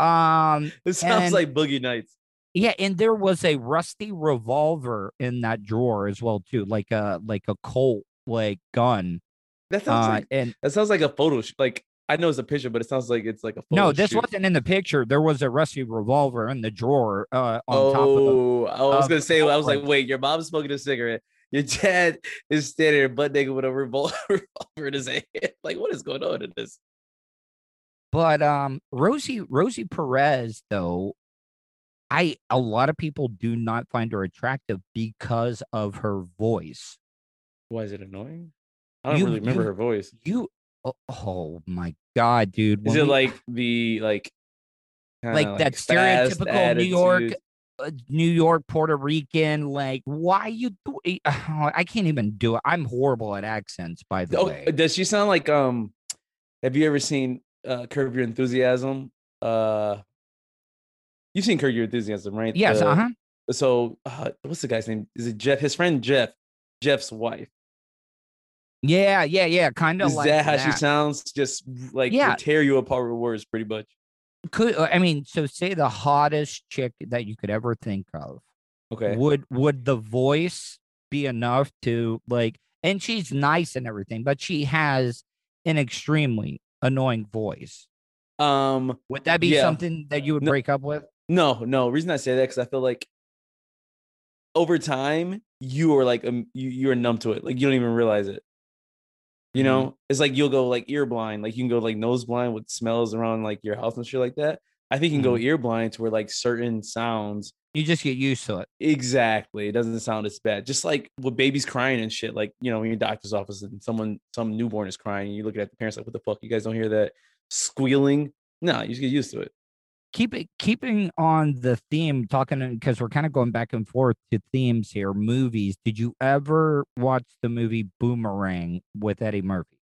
Um, It sounds and- like Boogie Nights. yeah, and there was a rusty revolver in that drawer as well, too, like a like a Colt like gun. That sounds Uh, like and that sounds like a photo. sh- Like I know it's a picture, but it sounds like it's like a photo. no, this shoot. wasn't in the picture. There was a rusty revolver in the drawer uh, on top of the Oh, I was of gonna say. I was like, wait, your mom's smoking a cigarette. Your dad is standing there butt naked with a revolver in his hand. Like, what is going on in this? But um Rosie Rosie Perez though I a lot of people do not find her attractive because of her voice. Why is it annoying? I don't You- really remember you- her voice. You oh, oh my god, dude. Is it we- like the like like, kinda, that stereotypical New York uh, New York Puerto Rican like why you do it? I can't even do it. I'm horrible at accents by the Oh, way. does she sound like um? Have you ever seen uh Curb Your Enthusiasm? Uh, you've seen Curb Your Enthusiasm, right? Yes, uh-huh. So, uh, what's the guy's name? Is it Jeff? His friend Jeff, Jeff's wife. Yeah, yeah, yeah, kind of Is like that how she sounds? Just like Yeah. tear you apart with words, pretty much. Could uh, I mean so say the hottest chick that you could ever think of. Okay. would would the voice be enough to like and she's nice and everything but she has an extremely annoying voice Um. would that be Yeah. something that you would No- break up with No. No. Reason I say that because I feel like over time you are like um, you you're numb to it. Like you don't even realize it. You Mm-hmm. know, it's like you'll go like ear blind. Like you can go like nose blind with smells around like your house and shit like that. I think you can Mm-hmm. go ear blind to where like certain sounds you just get used to it Exactly. It doesn't sound as bad. Just like with babies crying and shit. Like, you know, in your doctor's office and someone, some newborn is crying, and you look at the parents like, what the fuck? You guys don't hear that squealing? No, you just get used to it. Keep it keeping on the theme talking because we're kind of going back and forth to themes here movies did you ever watch the movie boomerang with eddie murphy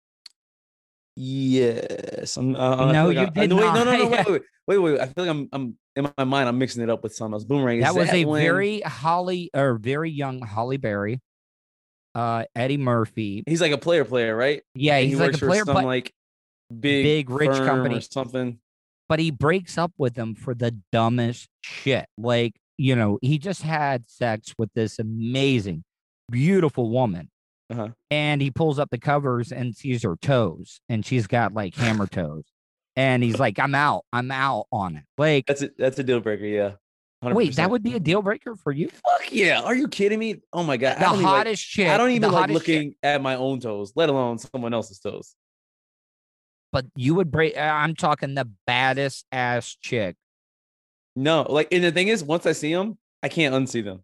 Yes. I'm, uh, No, feel you like I- did no, wait, no, no, no, not. wait, wait, wait, wait. I feel like I'm, I'm in my mind, I'm mixing it up with something else. Boomerang. Is that was a when- very Halle or very young Halle Berry uh eddie murphy He's like a player, player, right? yeah he's he like a player but like big, big rich company. or something. But he breaks up with them for the dumbest shit. Like, you know, he just had sex with this amazing, beautiful woman. Uh-huh. And he pulls up the covers and sees her toes, and she's got like hammer toes. And he's like, I'm out. I'm out on it. Like, That's a, that's a deal breaker. Yeah. 100%. wait, that would be a deal breaker for you? Fuck yeah. Are you kidding me? Oh my God. The don't even, like- hottest chick. I don't the even like hottest looking at my own toes, let alone someone else's toes. But you would break. uh, I'm talking the baddest ass chick. No, like, and the thing is, once I see them, I can't unsee them.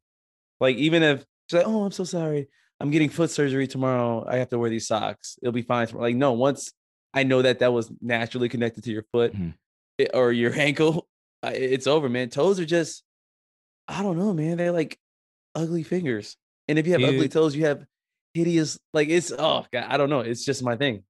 Like, even if she's like, "Oh, I'm so sorry, I'm getting foot surgery tomorrow. I have to wear these socks. It'll be fine." Tomorrow. Like, no, once I know that that was naturally connected to your foot Mhm. it- or your ankle, it's over, man. Toes are just, I don't know, man. They're like ugly fingers, and if you have ugly toes, you have hideous. Like, it's oh god, I don't know. It's just my thing.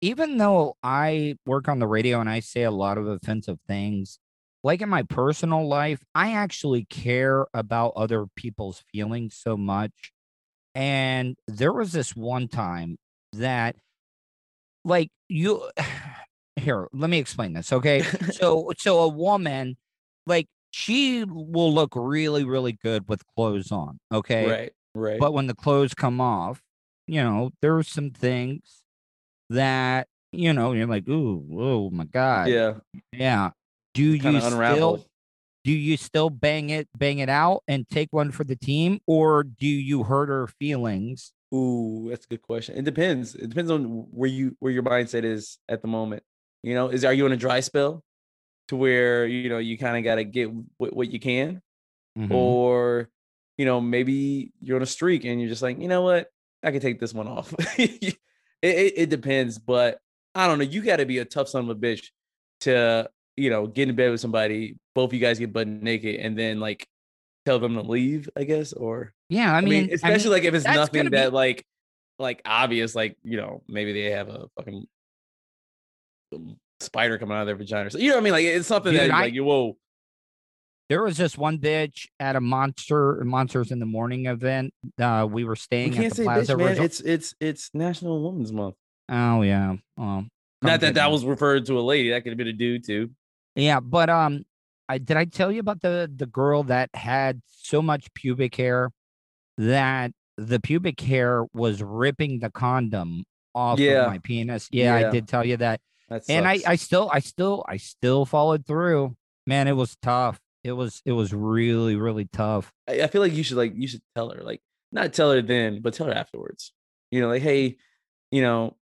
Even though I work on the radio and I say a lot of offensive things, like in my personal life, I actually care about other people's feelings so much. And there was this one time that, like, you here, let me explain this. Okay. so, so a woman, like, she will look really, really good with clothes on. Okay. Right, right. But when the clothes come off, you know, there are some things that, you know, you're like, ooh, oh my God. yeah, Yeah. Do you still do you still bang it, bang it out and take one for the team, or do you hurt her feelings? Ooh, that's a good question. It depends. It depends on where you where your mindset is at the moment. You know, is are you in a dry spell to where you know you kind of got to get what, what you can, Mhm. or you know maybe you're on a streak and you're just like, you know what, I can take this one off. it, it it depends, but I don't know. You got to be a tough son of a bitch to you know get in bed with somebody. Both of you guys get butt naked and then like tell them to leave. I guess or Yeah, I I mean, mean, especially like if it's nothing gonna be- that like like obvious, like you know, maybe they have a fucking spider coming out of their vagina. So you know what I mean? Like it's something Dude, that I- like you whoa. There was this one bitch at a monster monsters in the morning event. Uh, we were We staying can't at the say Plaza bitch, man. Resort. It's it's it's National Women's Month. oh yeah. Oh, Not that that was referred to a lady. That could have been a dude too. Yeah, but um, I did I tell you about the the girl that had so much pubic hair that the pubic hair was ripping the condom off Yeah. of my penis. Yeah, Yeah. I did tell you that, That and I. I still I still I still followed through. Man, it was tough. It was it was really really tough. I, I feel like you should like you should tell her like not tell her then, but tell her afterwards. You know, like hey, you know,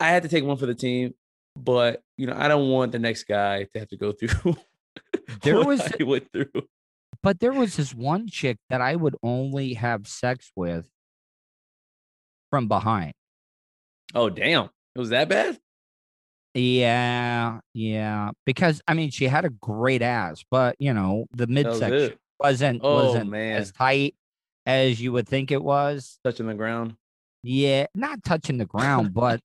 I had to take one for the team, but you know, I don't want the next guy to have to go through. There what was- I went through. But there was this one chick that I would only have sex with from behind. Oh damn, it was that bad. Yeah, yeah. Because I mean, she had a great ass, but you know, the midsection wasn't Oh, wasn't man. as tight as you would think it was. Touching the ground. Yeah, not touching the ground, but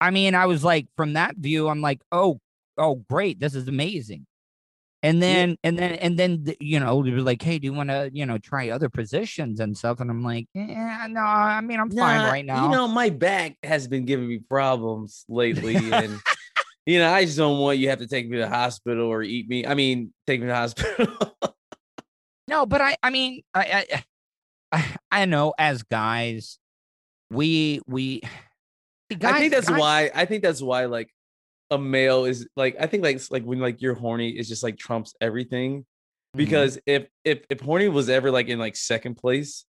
I mean, I was like, from that view, I'm like, oh, oh, great, this is amazing. And then, and then, and then, you know, they were like, hey, do you want to, you know, try other positions and stuff? And I'm like, yeah, no, I mean, I'm fine right now. You know, my back has been giving me problems lately, and you know, I just don't want you to have to take me to the hospital or eat me. I mean, take me to the hospital. No, but I I mean I I I know as guys we we see, I think that's guys- why. I think that's why like a male is like. I think like like when like you're horny is just like trumps everything. Mhm. Because if if if horny was ever like in like second place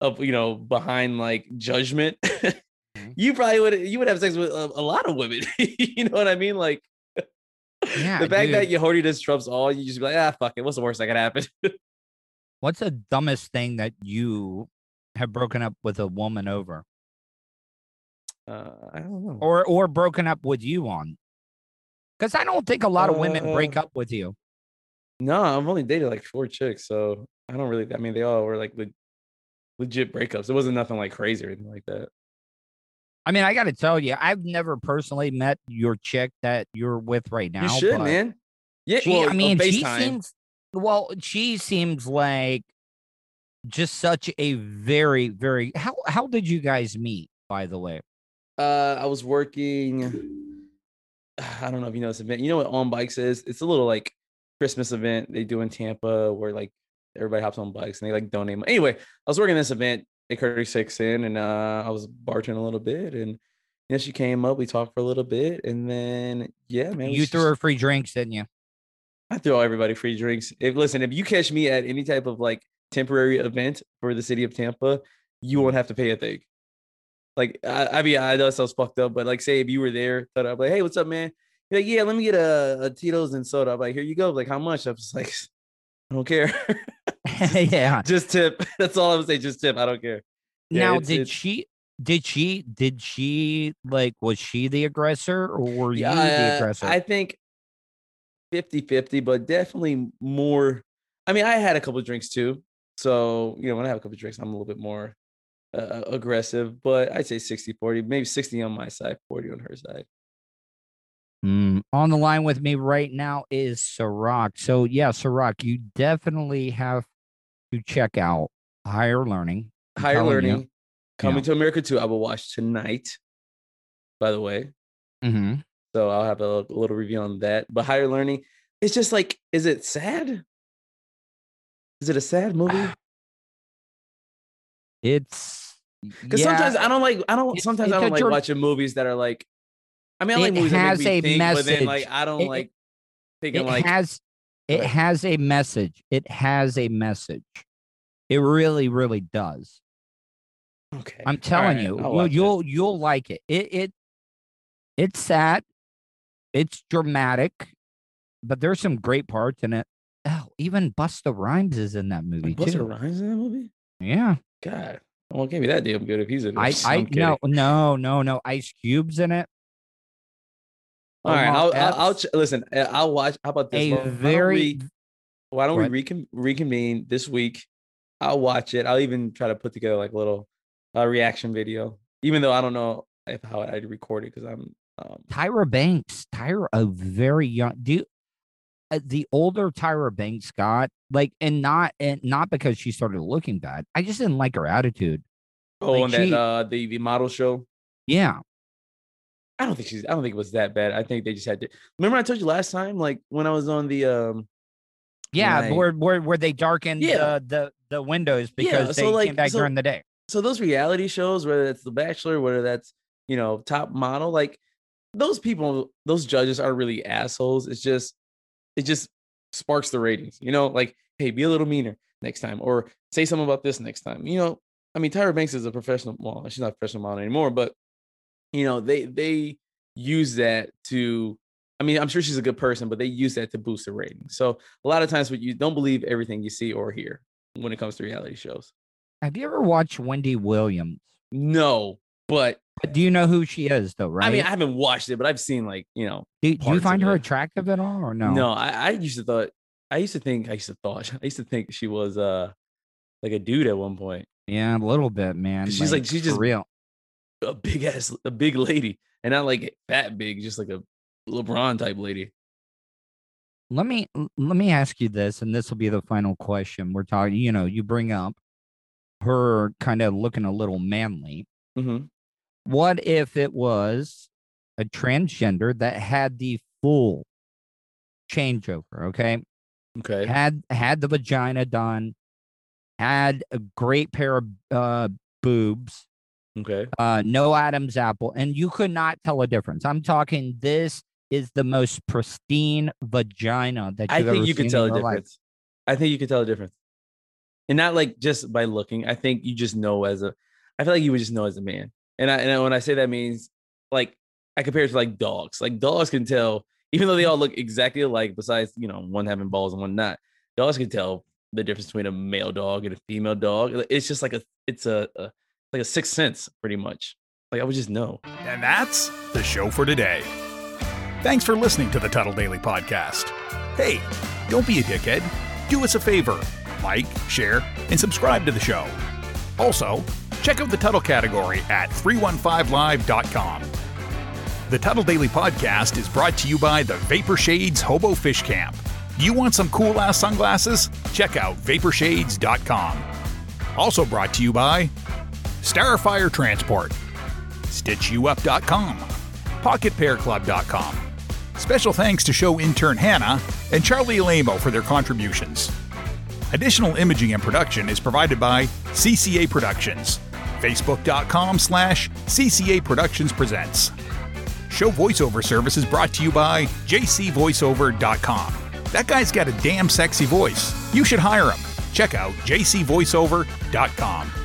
of you know behind like judgment, Mm-hmm. you probably would you would have sex with a, a lot of women. you know what I mean? Like Yeah, the fact that dude. your horniness trumps all, you just be like, ah, fuck it. What's the worst that could happen? what's the dumbest thing that you have broken up with a woman over uh, I don't know. or or broken up with you on? Because I don't think a lot of women break Uh, up with you. No, I've only dated like four chicks, so I don't really. I mean, they all were like le- legit breakups. It wasn't nothing like crazy or anything like that. I mean, I got to tell you, I've never personally met your chick that you're with right now. you should, man. Yeah, She, well, I mean, she seems well. She seems like just such a very, very. How how did you guys meet? By the way, Uh, I was working. I don't know if you know this event. You know what On Bikes is? It's a little like Christmas event they do in Tampa where like everybody hops on bikes and they like donate. money. Anyway, I was working this event at Curtis Hixon, and uh, I was bartending a little bit, and then she came up. We talked for a little bit, and then yeah, man, you just- threw her free drinks, didn't you? I throw everybody free drinks. If listen, if you catch me at any type of like temporary event for the city of Tampa, you won't have to pay a thing. Like I, I mean, I know it sounds fucked up, but like, say if you were there, thought I'm like, hey, what's up, man? You're like, yeah, let me get a, a Tito's and soda. I'm like, here you go. Like, how much? I was like, I don't care. yeah. just tip. That's all I would say. Just tip. I don't care. Yeah, now, it's- did it's- she? Did she? Did she like? Was she the aggressor, or were you the uh, aggressor? I think 50 50, but definitely more. I mean, I had a couple of drinks too. So, you know, when I have a couple of drinks, I'm a little bit more uh, aggressive, but I'd say 60 40, maybe 60 on my side, 40 on her side. Mm, On the line with me right now is Serak. So yeah, Serak, you definitely have to check out Higher Learning. I'm Higher telling you. learning, coming Yeah. to America too. I will watch tonight, by the way. Mm-hmm. So I'll have a, little review on that. But higher learning, it's just like, is it sad? Is it a sad movie? It's Because yeah, sometimes I don't like I don't sometimes it's I a don't like watching movies that are like I mean I It like that has me a think, but then like message. I don't It- it- like thinking it like has it has a message. It has a message. It really, really does. okay. I'm telling alright, you, you'll it. you'll, you'll like it. It it it's sad. It's dramatic, but there's some great parts in it. Oh, even Busta Rhymes is in that movie Busta too. Rhymes in that movie? Yeah, God. Well, it can't be that damn good if he's in it. I I no no no no Ice Cube's in it. All right, I'll, I'll, I'll ch- listen. uh, I'll watch. How about this? a Why don't very we- Why don't we What? recon- reconvene this week? I'll watch it. I'll even try to put together like a little uh, reaction video, even though I don't know if how I'd record it because I'm. Um, Tyra Banks. Tyra, a very young. Do uh, the older Tyra Banks got, like, and not and not because she started looking bad. I just didn't like her attitude. Oh, Like, on that uh the the model show. Yeah, I don't think she's. I don't think it was that bad. I think they just had to. Remember, I told you last time, like when I was on the um. yeah, Right. where where where they darkened Yeah. the, the the windows Yeah, because so, they like, came back so- during the day. So those reality shows, whether that's The Bachelor, whether that's you know Top Model, like those people, those judges are really assholes. It's just, it just sparks the ratings. You know, like hey, be a little meaner next time, or say something about this next time. You know, I mean, Tyra Banks is a professional. Well, she's not a professional model anymore, but you know, they they use that to. I mean, I'm sure she's a good person, but they use that to boost the ratings. So a lot of times, what you don't believe everything you see or hear when it comes to reality shows. Have you ever watched Wendy Williams? No, but But do you know who she is, though? Right? I mean, I haven't watched it, but I've seen like you know. do, do you find her it. attractive at all, or no? No, I, I used to thought I used to think I used to thought I used to think she was uh like a dude at one point, Yeah, a little bit, man. she's like- she's just- real. A big ass, a big lady, and not like fat big, just like a LeBron type lady. Let me let me ask you this, and this will be the final question. We're talking. You know, you bring up her kind of looking a little manly. Mm-hmm. What if it was a transgender that had the full changeover? Okay, Okay. had had the vagina done, had a great pair of uh, boobs, Okay. uh, no Adam's apple, and you could not tell a difference. I'm talking. This is the most pristine vagina that I think ever you could tell a your life. difference. I think you could tell a difference, and not like just by looking. I think you just know as a. I feel like you would just know as a man, and I and when I say that means like I compare it to like dogs. Like dogs can tell, even though they all look exactly alike. Besides, you know, one having balls and one not. Dogs can tell the difference between a male dog and a female dog. It's just like a. It's a, a like a sixth sense, pretty much. Like I would just know. And that's the show for today. Thanks for listening to the Tuttle Daily Podcast. Hey, don't be a dickhead. Do us a favor like, share, and subscribe to the show. Also, check out the Tuttle category at 315live.com. The Tuttle Daily Podcast is brought to you by the Vapor Shades Hobo Fish Camp. You want some cool ass sunglasses? Check out vaporshades.com. Also brought to you by Starfire Transport, StitchYouUp.com, PocketPairClub.com. Special thanks to show intern Hannah and Charlie Alamo for their contributions. Additional imaging and production is provided by CCA Productions. Facebook.com slash CCA Productions Presents. Show voiceover service is brought to you by jcvoiceover.com. That guy's got a damn sexy voice. You should hire him. Check out jcvoiceover.com.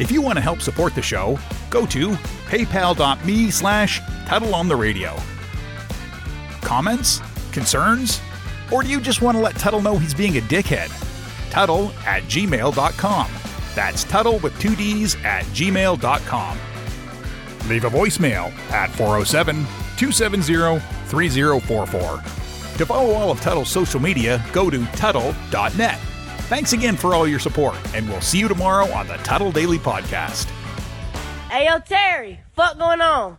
If you want to help support the show, go to paypal.me slash Tuttle on the radio. Comments? Concerns? Or do you just want to let Tuttle know he's being a dickhead? Tuttle at gmail.com. That's Tuttle with two D's at gmail.com. Leave a voicemail at 407 270 3044. To follow all of Tuttle's social media, go to Tuttle.net. Thanks again for all your support, and we'll see you tomorrow on the Tuttle Daily Podcast. Hey, yo, Terry, fuck going on?